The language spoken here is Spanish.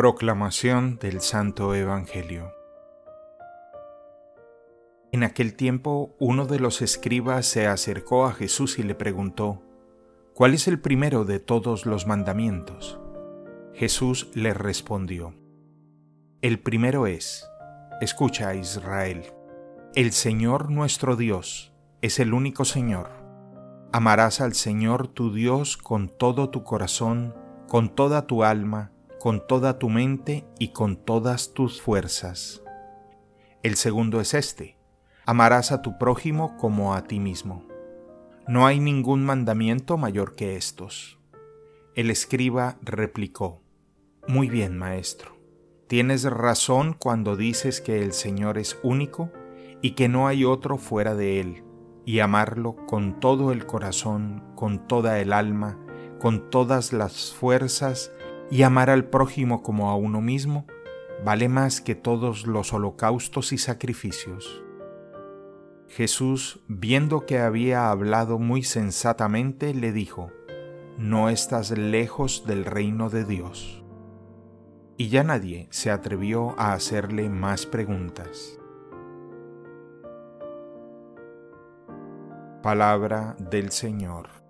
Proclamación del Santo Evangelio En aquel tiempo uno de los escribas se acercó a Jesús y le preguntó, ¿Cuál es el primero de todos los mandamientos? Jesús le respondió, El primero es, escucha Israel, el Señor nuestro Dios es el único Señor. Amarás al Señor tu Dios con todo tu corazón, con toda tu alma, con toda tu mente y con todas tus fuerzas. El segundo es este, amarás a tu prójimo como a ti mismo. No hay ningún mandamiento mayor que estos. El escriba replicó, Muy bien, maestro, tienes razón cuando dices que el Señor es único y que no hay otro fuera de Él, y amarlo con todo el corazón, con toda el alma, con todas las fuerzas y amar al prójimo como a uno mismo vale más que todos los holocaustos y sacrificios. Jesús, viendo que había hablado muy sensatamente, le dijo, No estás lejos del reino de Dios. Y ya nadie se atrevió a hacerle más preguntas. Palabra del Señor.